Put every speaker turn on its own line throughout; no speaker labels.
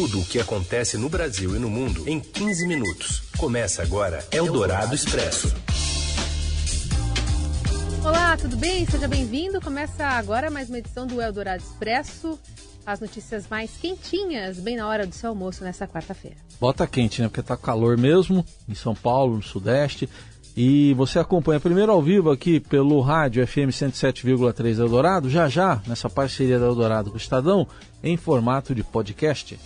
Tudo o que acontece no Brasil e no mundo em 15 minutos. Começa agora Eldorado Expresso.
Olá, tudo bem? Seja bem-vindo. Começa agora mais uma edição do Eldorado Expresso. As notícias mais quentinhas, bem na hora do seu almoço nessa quarta-feira.
Bota quente, né? Porque tá calor mesmo em São Paulo, no Sudeste. E você acompanha primeiro ao vivo aqui pelo rádio FM 107,3 Eldorado, já já, nessa parceria da Eldorado com o Estadão, em formato de podcast.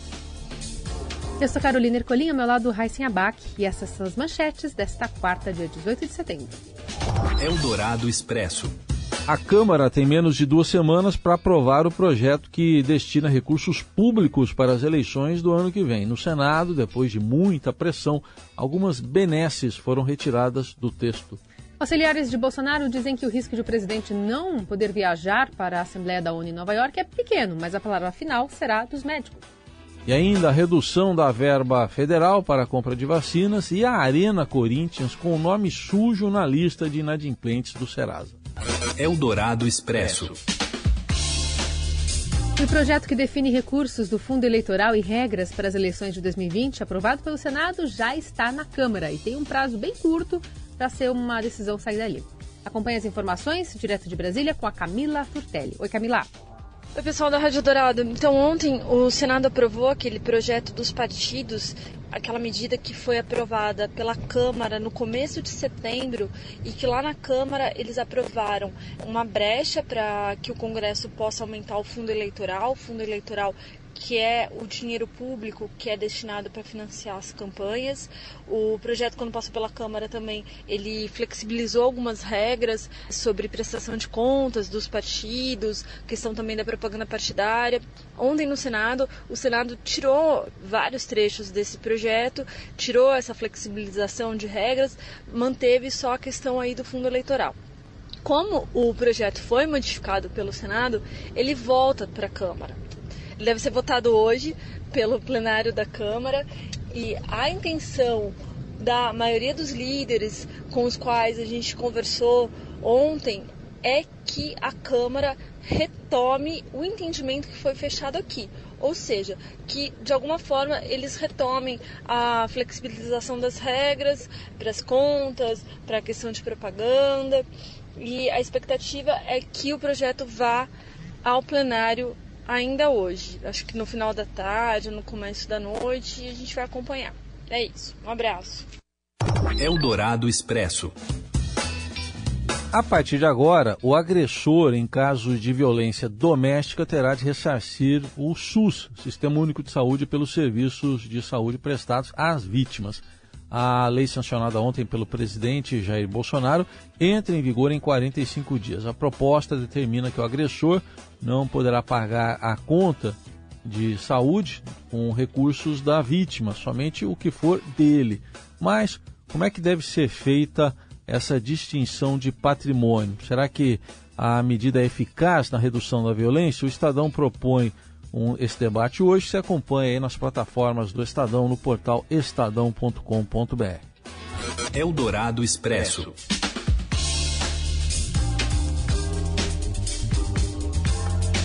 Eu sou Carolina Ercolim, ao meu lado Raíssen Abac, e essas são as manchetes desta quarta, dia 18 de setembro.
Eldorado Expresso.
A Câmara tem menos de duas semanas para aprovar o projeto que destina recursos públicos para as eleições do ano que vem. No Senado, depois de muita pressão, algumas benesses foram retiradas do texto.
Auxiliares de Bolsonaro dizem que o risco de o presidente não poder viajar para a Assembleia da ONU em Nova York é pequeno, mas a palavra final será dos médicos.
E ainda a redução da verba federal para a compra de vacinas e a Arena Corinthians com o nome sujo na lista de inadimplentes do Serasa.
Eldorado Expresso.
O projeto que define recursos do Fundo Eleitoral e regras para as eleições de 2020, aprovado pelo Senado, já está na Câmara e tem um prazo bem curto para ser uma decisão sair dali. Acompanhe as informações direto de Brasília com a Camila Turtelli. Oi, Camila.
Oi, pessoal da Rádio Dourado. Então, ontem o Senado aprovou aquele projeto dos partidos, aquela medida que foi aprovada pela Câmara no começo de setembro e que lá na Câmara eles aprovaram uma brecha para que o Congresso possa aumentar o fundo eleitoral, fundo eleitoral que é o dinheiro público que é destinado para financiar as campanhas. O projeto, quando passou pela Câmara também, ele flexibilizou algumas regras sobre prestação de contas dos partidos, questão também da propaganda partidária. Ontem no Senado, o Senado tirou vários trechos desse projeto, tirou essa flexibilização de regras, manteve só a questão aí do fundo eleitoral como o projeto foi modificado pelo Senado, ele volta para a Câmara. Deve ser votado hoje pelo plenário da Câmara e a intenção da maioria dos líderes com os quais a gente conversou ontem é que a Câmara retome o entendimento que foi fechado aqui. Ou seja, que de alguma forma eles retomem a flexibilização das regras para as contas, para a questão de propaganda. E a expectativa é que o projeto vá ao plenário ainda hoje. Acho que no final da tarde, no começo da noite, a gente vai acompanhar. É isso. Um abraço.
Eldorado Expresso.
A partir de agora, o agressor em casos de violência doméstica terá de ressarcir o SUS, Sistema Único de Saúde, pelos serviços de saúde prestados às vítimas. A lei sancionada ontem pelo presidente Jair Bolsonaro entra em vigor em 45 dias. A proposta determina que o agressor não poderá pagar a conta de saúde com recursos da vítima, somente o que for dele. Mas como é que deve ser feita essa distinção de patrimônio? Será que a medida é eficaz na redução da violência? O Estadão propõe um, esse debate hoje. Se acompanha aí nas plataformas do Estadão, no portal estadão.com.br.
Eldorado Expresso.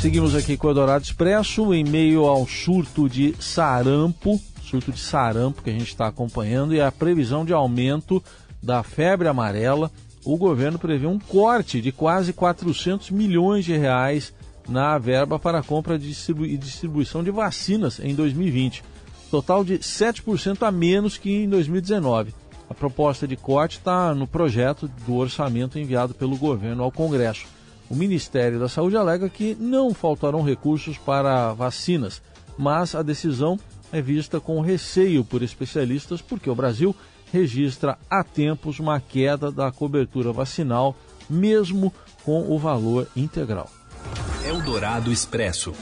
Seguimos aqui com o Eldorado Expresso em meio ao surto de sarampo, surto de sarampo que a gente está acompanhando e a previsão de aumento da febre amarela. O governo prevê um corte de quase 400 milhões de reais na verba para compra e distribuição de vacinas em 2020, total de 7% a menos que em 2019. A proposta de corte está no projeto do orçamento enviado pelo governo ao Congresso. O Ministério da Saúde alega que não faltarão recursos para vacinas, mas a decisão é vista com receio por especialistas porque o Brasil registra há tempos uma queda da cobertura vacinal, mesmo com o valor integral.
Eldorado Expresso.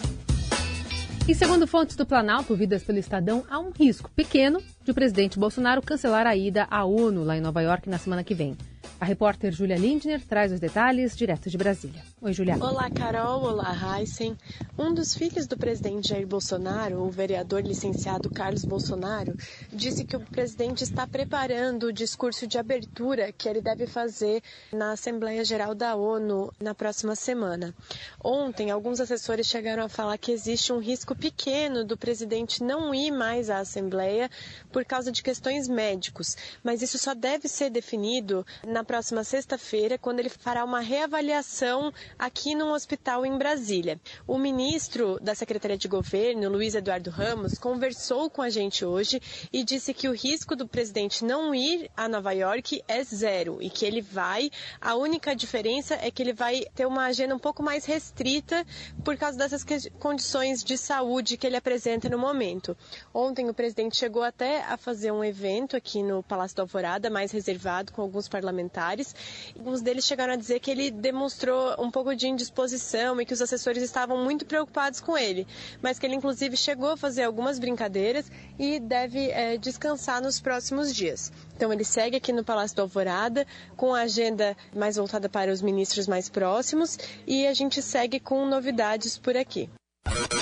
E segundo fontes do Planalto, ouvidas pelo Estadão, há um risco pequeno de o presidente Bolsonaro cancelar a ida à ONU lá em Nova York na semana que vem. A repórter Júlia Lindner traz os detalhes direto de Brasília. Oi, Júlia.
Olá, Carol. Olá, Heisen. Um dos filhos do presidente Jair Bolsonaro, o vereador licenciado Carlos Bolsonaro, disse que o presidente está preparando o discurso de abertura que ele deve fazer na Assembleia Geral da ONU na próxima semana. Ontem, alguns assessores chegaram a falar que existe um risco pequeno do presidente não ir mais à Assembleia por causa de questões médicos, mas isso só deve ser definido na próxima sexta-feira, quando ele fará uma reavaliação aqui num hospital em Brasília. O ministro da Secretaria de Governo, Luiz Eduardo Ramos, conversou com a gente hoje e disse que o risco do presidente não ir a Nova York é zero e que ele vai. A única diferença é que ele vai ter uma agenda um pouco mais restrita por causa dessas condições de saúde que ele apresenta no momento. Ontem o presidente chegou até a fazer um evento aqui no Palácio da Alvorada, mais reservado, com alguns parlamentares parlamentares. Alguns deles chegaram a dizer que ele demonstrou um pouco de indisposição e que os assessores estavam muito preocupados com ele, mas que ele inclusive chegou a fazer algumas brincadeiras e deve é, descansar nos próximos dias. Então ele segue aqui no Palácio do Alvorada com a agenda mais voltada para os ministros mais próximos e a gente segue com novidades por aqui.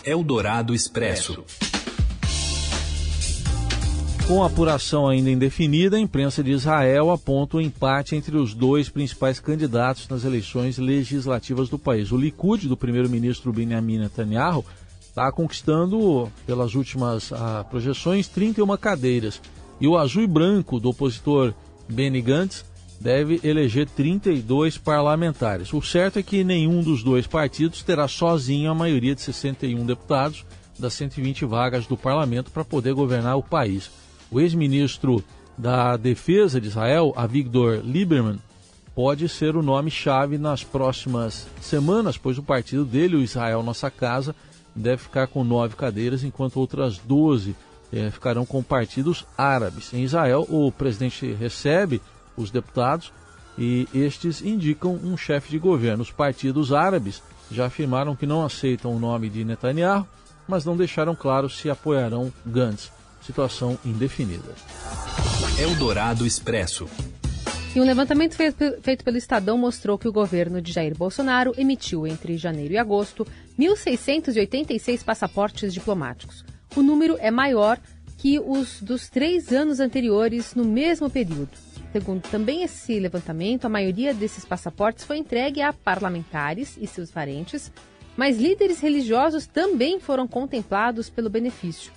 Eldorado Expresso.
Com a apuração ainda indefinida, a imprensa de Israel aponta o um empate entre os dois principais candidatos nas eleições legislativas do país. O Likud, do primeiro-ministro Benjamin Netanyahu, está conquistando, pelas últimas ah, projeções, 31 cadeiras. E o azul e branco, do opositor Benny Gantz, deve eleger 32 parlamentares. O certo é que nenhum dos dois partidos terá sozinho a maioria de 61 deputados das 120 vagas do parlamento para poder governar o país. O ex-ministro da Defesa de Israel, Avigdor Lieberman, pode ser o nome-chave nas próximas semanas, pois o partido dele, o Israel Nossa Casa, deve ficar com nove cadeiras, enquanto outras doze eh, ficarão com partidos árabes. Em Israel, o presidente recebe os deputados e estes indicam um chefe de governo. Os partidos árabes já afirmaram que não aceitam o nome de Netanyahu, mas não deixaram claro se apoiarão Gantz situação indefinida.
Eldorado Expresso.
E um levantamento feito pelo Estadão mostrou que o governo de Jair Bolsonaro emitiu entre janeiro e agosto 1.686 passaportes diplomáticos. O número é maior que os dos três anos anteriores no mesmo período. Segundo também esse levantamento, a maioria desses passaportes foi entregue a parlamentares e seus parentes, mas líderes religiosos também foram contemplados pelo benefício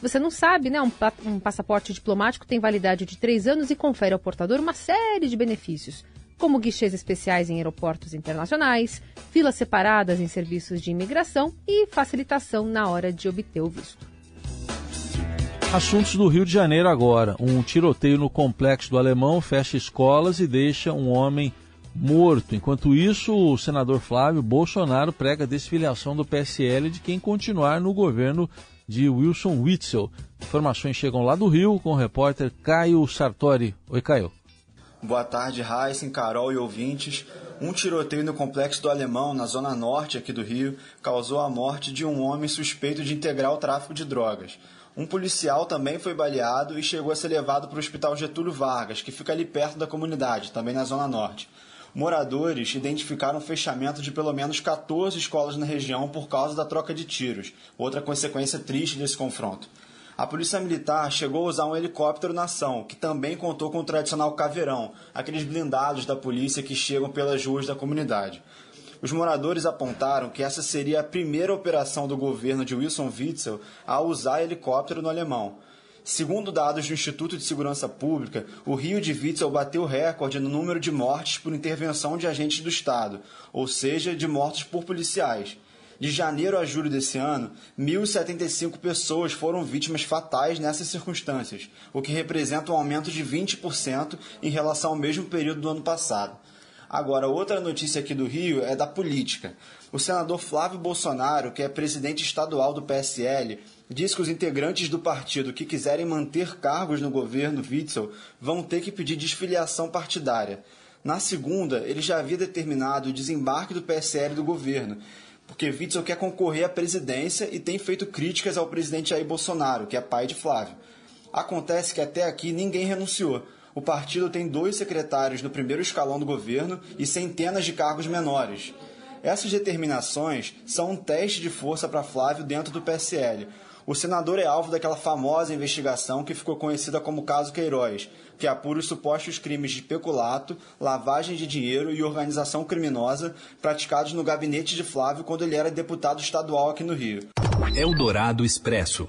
você não sabe, né? Um, um passaporte diplomático tem validade de três anos e confere ao portador uma série de benefícios, como guichês especiais em aeroportos internacionais, filas separadas em serviços de imigração e facilitação na hora de obter o visto.
Assuntos do Rio de Janeiro agora. Um tiroteio no complexo do Alemão fecha escolas e deixa um homem morto. Enquanto isso, o senador Flávio Bolsonaro prega desfiliação do PSL de quem continuar no governo de Wilson Witzel. Informações chegam lá do Rio com o repórter Caio Sartori. Oi, Caio.
Boa tarde, Heisen, Carol e ouvintes. Um tiroteio no complexo do Alemão, na zona norte aqui do Rio, causou a morte de um homem suspeito de integrar o tráfico de drogas. Um policial também foi baleado e chegou a ser levado para o Hospital Getúlio Vargas, que fica ali perto da comunidade, também na zona norte. Moradores identificaram o fechamento de pelo menos 14 escolas na região por causa da troca de tiros, outra consequência triste desse confronto. A Polícia Militar chegou a usar um helicóptero na ação, que também contou com o tradicional caveirão, aqueles blindados da polícia que chegam pelas ruas da comunidade. Os moradores apontaram que essa seria a primeira operação do governo de Wilson Witzel a usar helicóptero no alemão. Segundo dados do Instituto de Segurança Pública, o Rio de Witzel bateu recorde no número de mortes por intervenção de agentes do Estado, ou seja, de mortes por policiais. De janeiro a julho desse ano, 1.075 pessoas foram vítimas fatais nessas circunstâncias, o que representa um aumento de 20% em relação ao mesmo período do ano passado. Agora, outra notícia aqui do Rio é da política. O senador Flávio Bolsonaro, que é presidente estadual do PSL, diz que os integrantes do partido que quiserem manter cargos no governo Witzel vão ter que pedir desfiliação partidária. Na segunda, ele já havia determinado o desembarque do PSL do governo, porque Witzel quer concorrer à presidência e tem feito críticas ao presidente Jair Bolsonaro, que é pai de Flávio. Acontece que até aqui ninguém renunciou. o partido tem dois secretários no primeiro escalão do governo e centenas de cargos menores. Essas determinações são um teste de força para Flávio dentro do PSL. O senador é alvo daquela famosa investigação que ficou conhecida como caso Queiroz, que apura os supostos crimes de peculato, lavagem de dinheiro e organização criminosa praticados no gabinete de Flávio quando ele era deputado estadual aqui no Rio.
Eldorado Expresso.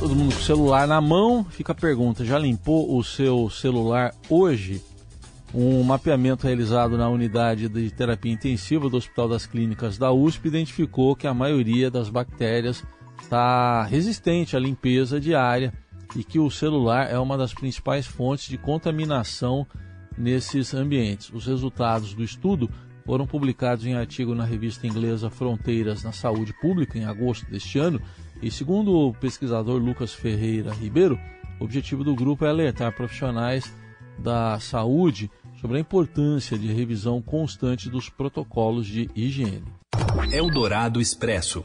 Todo mundo com o celular na mão, fica a pergunta: já limpou o seu celular hoje? Um mapeamento realizado na unidade de terapia intensiva do Hospital das Clínicas da USP identificou que a maioria das bactérias está resistente à limpeza diária e que o celular é uma das principais fontes de contaminação nesses ambientes. Os resultados do estudo foram publicados em artigo na revista inglesa Fronteiras na Saúde Pública em agosto deste ano e, segundo o pesquisador Lucas Ferreira Ribeiro, o objetivo do grupo é alertar profissionais da saúde sobre a importância de revisão constante dos protocolos de higiene.
Eldorado Expresso.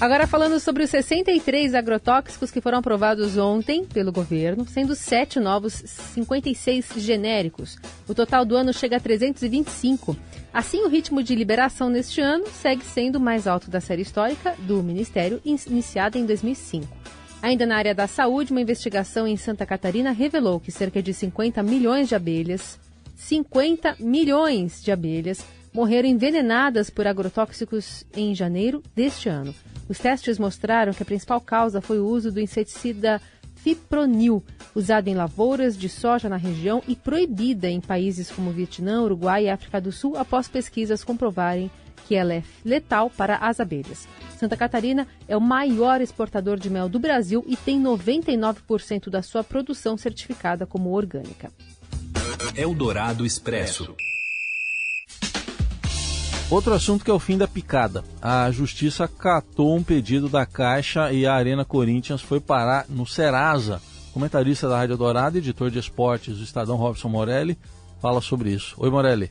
Agora falando sobre os 63 agrotóxicos que foram aprovados ontem pelo governo, sendo 7 novos, 56 genéricos. O total do ano chega a 325. Assim, o ritmo de liberação neste ano segue sendo o mais alto da série histórica do Ministério, iniciada em 2005. Ainda na área da saúde, uma investigação em Santa Catarina revelou que cerca de 50 milhões de abelhas, 50 milhões de abelhas, morreram envenenadas por agrotóxicos em janeiro deste ano. Os testes mostraram que a principal causa foi o uso do inseticida fipronil, usado em lavouras de soja na região e proibida em países como Vietnã, Uruguai e África do Sul após pesquisas comprovarem que ela é letal para as abelhas. Santa Catarina é o maior exportador de mel do Brasil e tem 99% da sua produção certificada como orgânica.
Eldorado Expresso.
Outro assunto que é o fim da picada. A justiça catou um pedido da Caixa e a Arena Corinthians foi parar no Serasa. Comentarista da Rádio Dourado, editor de esportes do Estadão Robson Morelli, fala sobre isso. Oi, Morelli.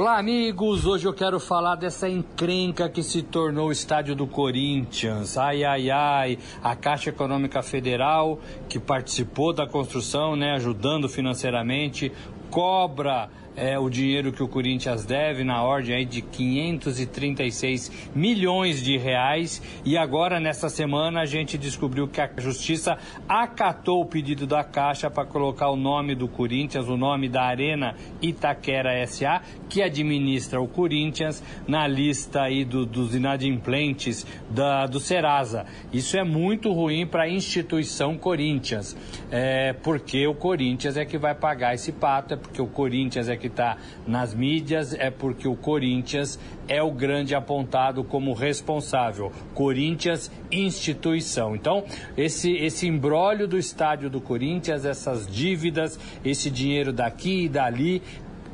Olá, amigos! Hoje eu quero falar dessa encrenca que se tornou o estádio do Corinthians. Ai, ai, ai! A Caixa Econômica Federal, que participou da construção, né, ajudando financeiramente, cobra é, o dinheiro que o Corinthians deve na ordem aí de 536 milhões de reais e agora nessa semana a gente descobriu que a Justiça acatou o pedido da Caixa para colocar o nome do Corinthians, o nome da Arena Itaquera SA, que administra o Corinthians na lista aí do, dos inadimplentes da, do Serasa. Isso é muito ruim para a instituição Corinthians, é, porque o Corinthians é que vai pagar esse pato, é porque o Corinthians é que está nas mídias é porque o Corinthians é o grande apontado como responsável. Corinthians, instituição. Então, esse, esse embrólio do estádio do Corinthians, essas dívidas, esse dinheiro daqui e dali,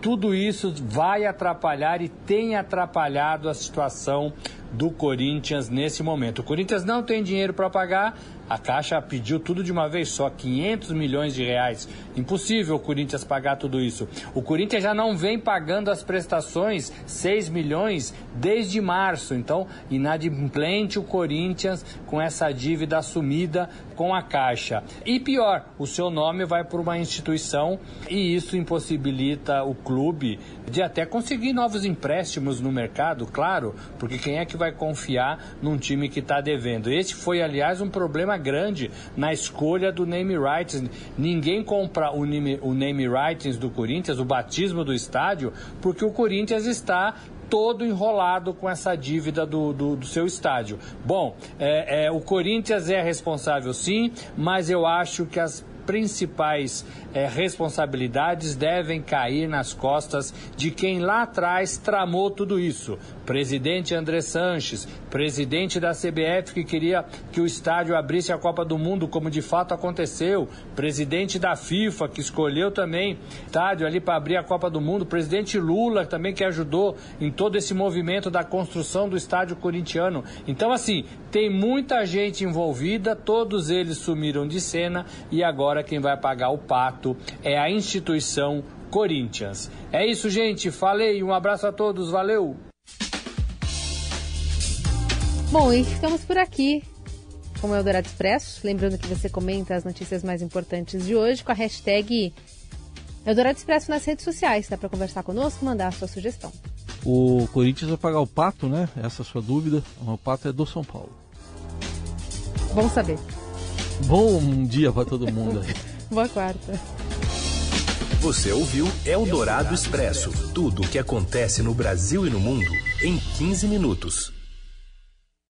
tudo isso vai atrapalhar e tem atrapalhado a situação do Corinthians nesse momento. O Corinthians não tem dinheiro para pagar, a Caixa pediu tudo de uma vez só, 500 milhões de reais. Impossível o Corinthians pagar tudo isso. O Corinthians já não vem pagando as prestações, 6 milhões, desde março. Então, inadimplente o Corinthians com essa dívida assumida com a Caixa. E pior, o seu nome vai para uma instituição e isso impossibilita o clube de até conseguir novos empréstimos no mercado, claro, porque quem é que vai confiar num time que está devendo? Esse foi, aliás, um problema grande na escolha do name rights. Ninguém compra o name, o name rights do Corinthians, o batismo do estádio, porque o Corinthians está todo enrolado com essa dívida do, do, do seu estádio. Bom, é, é, o Corinthians é responsável sim, mas eu acho que as principais é, responsabilidades devem cair nas costas de quem lá atrás tramou tudo isso. Presidente André Sanches, presidente da CBF que queria que o estádio abrisse a Copa do Mundo, como de fato aconteceu, presidente da FIFA que escolheu também estádio ali para abrir a Copa do Mundo, presidente Lula também que ajudou em todo esse movimento da construção do estádio corintiano. Então, assim, tem muita gente envolvida, todos eles sumiram de cena e agora quem vai pagar o pato é a instituição Corinthians. É isso, gente. Falei. Um abraço a todos. Valeu.
Bom, e ficamos por aqui com o Eldorado Expresso. Lembrando que você comenta as notícias mais importantes de hoje com a hashtag Eldorado Expresso nas redes sociais. Dá para conversar conosco, mandar a sua sugestão.
O Corinthians vai pagar o pato, né? Essa é a sua dúvida. O pato é do São Paulo.
Bom saber.
Bom dia para todo mundo aí.
Boa quarta.
Você ouviu Eldorado Expresso tudo o que acontece no Brasil e no mundo em 15 minutos.